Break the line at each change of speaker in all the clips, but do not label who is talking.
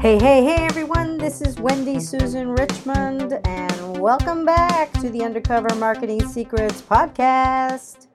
Hey, hey, hey, everyone. This is Wendy Susan Richmond, and welcome back to the Undercover Marketing Secrets Podcast.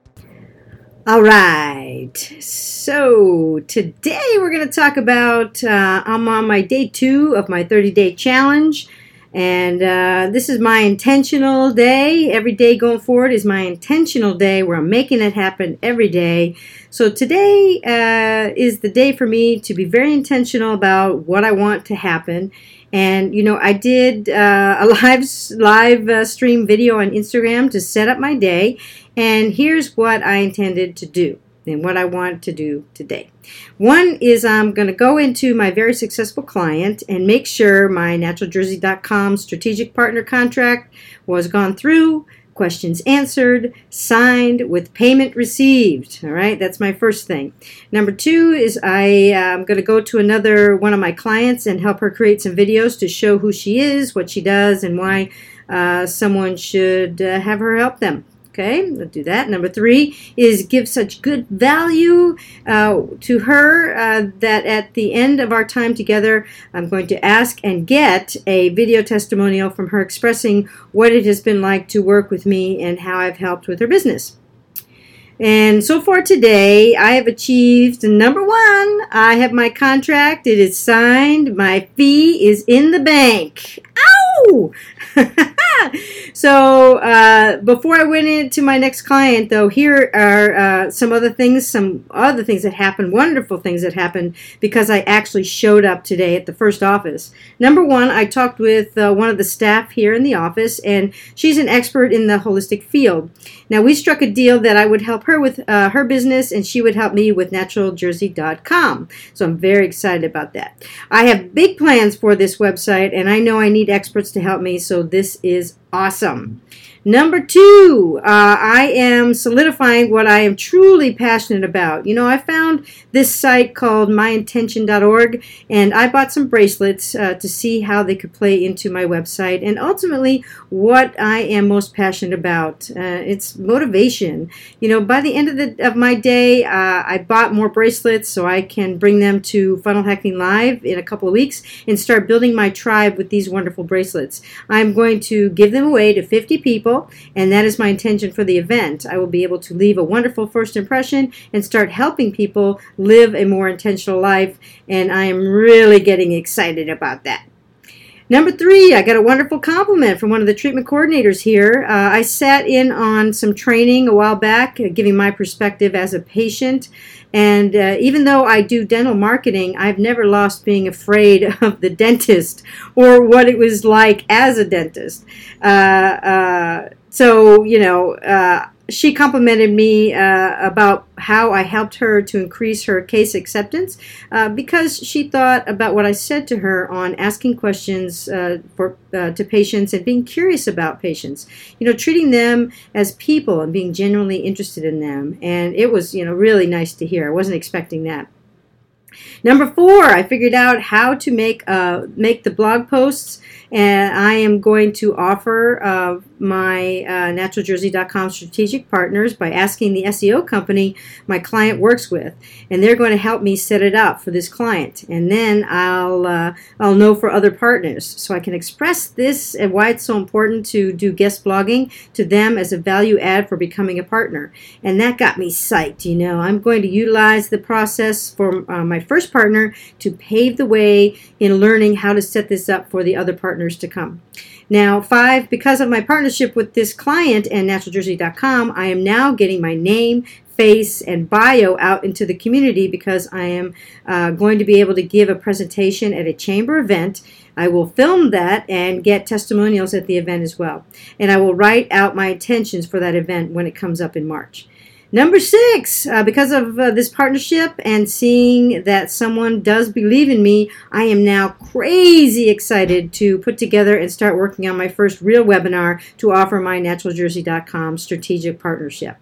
All right. So, today we're going to talk about uh, I'm on my day two of my 30 day challenge. And uh, this is my intentional day. Every day going forward is my intentional day where I'm making it happen every day. So today uh, is the day for me to be very intentional about what I want to happen. And you know, I did uh, a live live uh, stream video on Instagram to set up my day. And here's what I intended to do and what I want to do today. One is I'm going to go into my very successful client and make sure my naturaljersey.com strategic partner contract was gone through, questions answered, signed with payment received. All right, that's my first thing. Number two is I am um, going to go to another one of my clients and help her create some videos to show who she is, what she does, and why uh, someone should uh, have her help them. Okay, we'll do that. Number three is give such good value uh, to her uh, that at the end of our time together, I'm going to ask and get a video testimonial from her expressing what it has been like to work with me and how I've helped with her business. And so far today, I have achieved number one. I have my contract. It is signed. My fee is in the bank. Ow! so uh, before I went into my next client, though, here are uh, some other things, some other things that happened, wonderful things that happened because I actually showed up today at the first office. Number one, I talked with uh, one of the staff here in the office, and she's an expert in the holistic field. Now, we struck a deal that I would help her with uh, her business, and she would help me with naturaljersey.com. So I'm very excited about that. I have big plans for this website, and I know I need experts to help me, so this is awesome. Number two, uh, I am solidifying what I am truly passionate about. You know, I found this site called myintention.org and I bought some bracelets uh, to see how they could play into my website and ultimately what I am most passionate about. Uh, it's motivation. You know, by the end of, the, of my day, uh, I bought more bracelets so I can bring them to Funnel Hacking Live in a couple of weeks and start building my tribe with these wonderful bracelets. I'm going to give them away to 50 people and that is my intention for the event. I will be able to leave a wonderful first impression and start helping people live a more intentional life, and I am really getting excited about that. Number three, I got a wonderful compliment from one of the treatment coordinators here. Uh, I sat in on some training a while back, uh, giving my perspective as a patient. And uh, even though I do dental marketing, I've never lost being afraid of the dentist or what it was like as a dentist. Uh, uh, so, you know, uh, she complimented me uh, about how I helped her to increase her case acceptance uh, because she thought about what I said to her on asking questions uh, for uh, to patients and being curious about patients. You know, treating them as people and being genuinely interested in them. And it was, you know, really nice to hear. I wasn't expecting that. Number four, I figured out how to make uh, make the blog posts, and I am going to offer uh, my uh, naturaljersey.com strategic partners by asking the SEO company my client works with, and they're going to help me set it up for this client, and then I'll uh, I'll know for other partners, so I can express this and why it's so important to do guest blogging to them as a value add for becoming a partner, and that got me psyched. You know, I'm going to utilize the process for uh, my first partner to pave the way in learning how to set this up for the other partners to come. Now, five, because of my partnership with this client and naturaljersey.com, I am now getting my name, face, and bio out into the community because I am uh, going to be able to give a presentation at a chamber event. I will film that and get testimonials at the event as well. And I will write out my intentions for that event when it comes up in March. Number six, uh, because of uh, this partnership and seeing that someone does believe in me, I am now crazy excited to put together and start working on my first real webinar to offer my naturaljersey.com strategic partnership.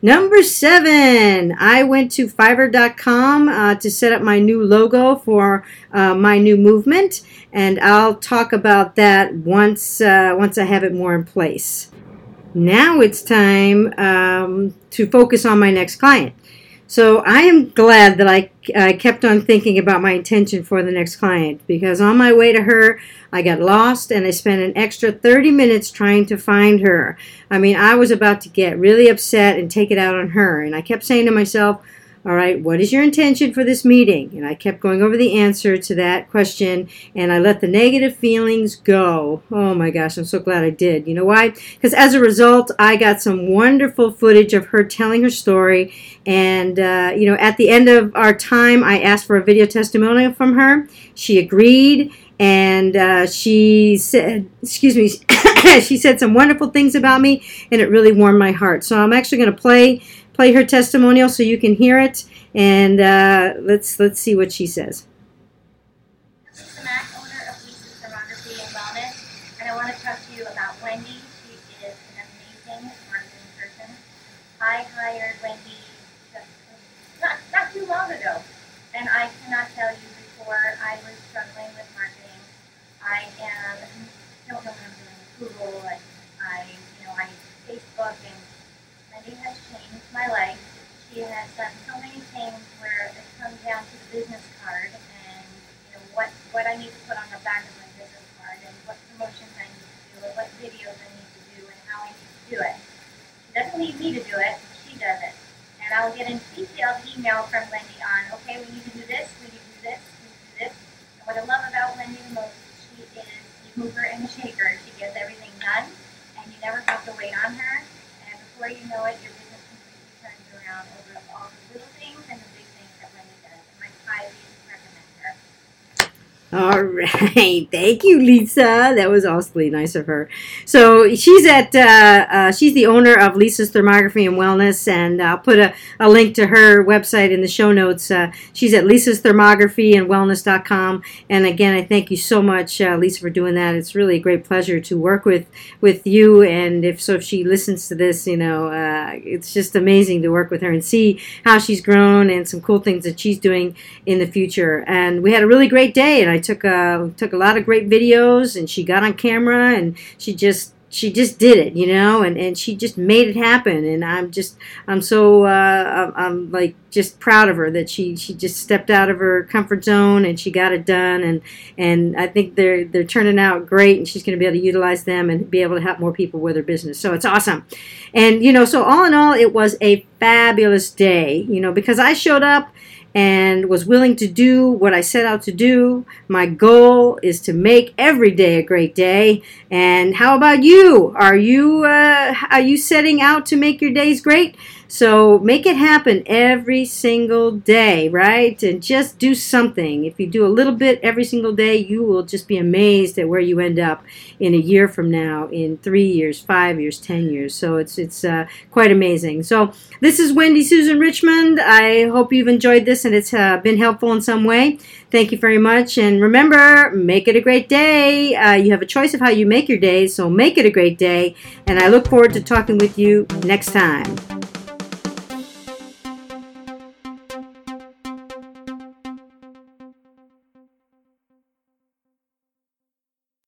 Number seven, I went to fiverr.com uh, to set up my new logo for uh, my new movement, and I'll talk about that once uh, once I have it more in place. Now it's time um, to focus on my next client. So I am glad that I uh, kept on thinking about my intention for the next client because on my way to her, I got lost and I spent an extra 30 minutes trying to find her. I mean, I was about to get really upset and take it out on her. And I kept saying to myself, all right, what is your intention for this meeting? And I kept going over the answer to that question and I let the negative feelings go. Oh my gosh, I'm so glad I did. You know why? Because as a result, I got some wonderful footage of her telling her story. And, uh, you know, at the end of our time, I asked for a video testimonial from her. She agreed and uh, she said, excuse me, she said some wonderful things about me, and it really warmed my heart. So I'm actually going to play play her testimonial so you can hear it, and uh, let's let's see what she says.
Wendy just not, not too long ago, and I cannot tell you before I was struggling with marketing. I am don't know what I'm doing with Google. I, I you know I Facebook and Wendy has changed my life. Done so many things where it comes down to the business card and you know what what I need to put on the back of my business card and what promotions I need to do and what videos I need to do and how I need to do it. She doesn't need me to do it, she does it. And I'll get a detailed email from Wendy on, okay, we need to do this, we need to do this, we need to do this. And what I love about Wendy the most is she is the mover and shaker. She gets everything done and you never have to wait on her And before you know it, your business completely turns around over all the little things and the big things that Wendy does. And I highly recommend her.
All right, thank you, Lisa. That was awfully nice of her. So she's at uh, uh, she's the owner of Lisa's Thermography and Wellness, and I'll put a, a link to her website in the show notes. Uh, she's at Lisa's Thermography and Wellness.com. And again, I thank you so much, uh, Lisa, for doing that. It's really a great pleasure to work with with you. And if so, if she listens to this, you know, uh, it's just amazing to work with her and see how she's grown and some cool things that she's doing in the future. And we had a really great day, and I took a took a lot of great videos, and she got on camera, and she just she just did it, you know, and, and she just made it happen. And I'm just, I'm so, uh, I'm, like just proud of her that she, she just stepped out of her comfort zone and she got it done. And, and I think they're, they're turning out great and she's going to be able to utilize them and be able to help more people with her business. So it's awesome. And, you know, so all in all, it was a fabulous day, you know, because I showed up and was willing to do what I set out to do. My goal is to make every day a great day. And how about you? Are you uh, are you setting out to make your days great? So make it happen every single day, right? And just do something. If you do a little bit every single day, you will just be amazed at where you end up in a year from now, in three years, five years, ten years. So it's it's uh, quite amazing. So this is Wendy Susan Richmond. I hope you've enjoyed this and it's uh, been helpful in some way. Thank you very much. And remember, make it a great day. Uh, you have a choice of how you make your day, so make it a great day. And I look forward to talking with you next time.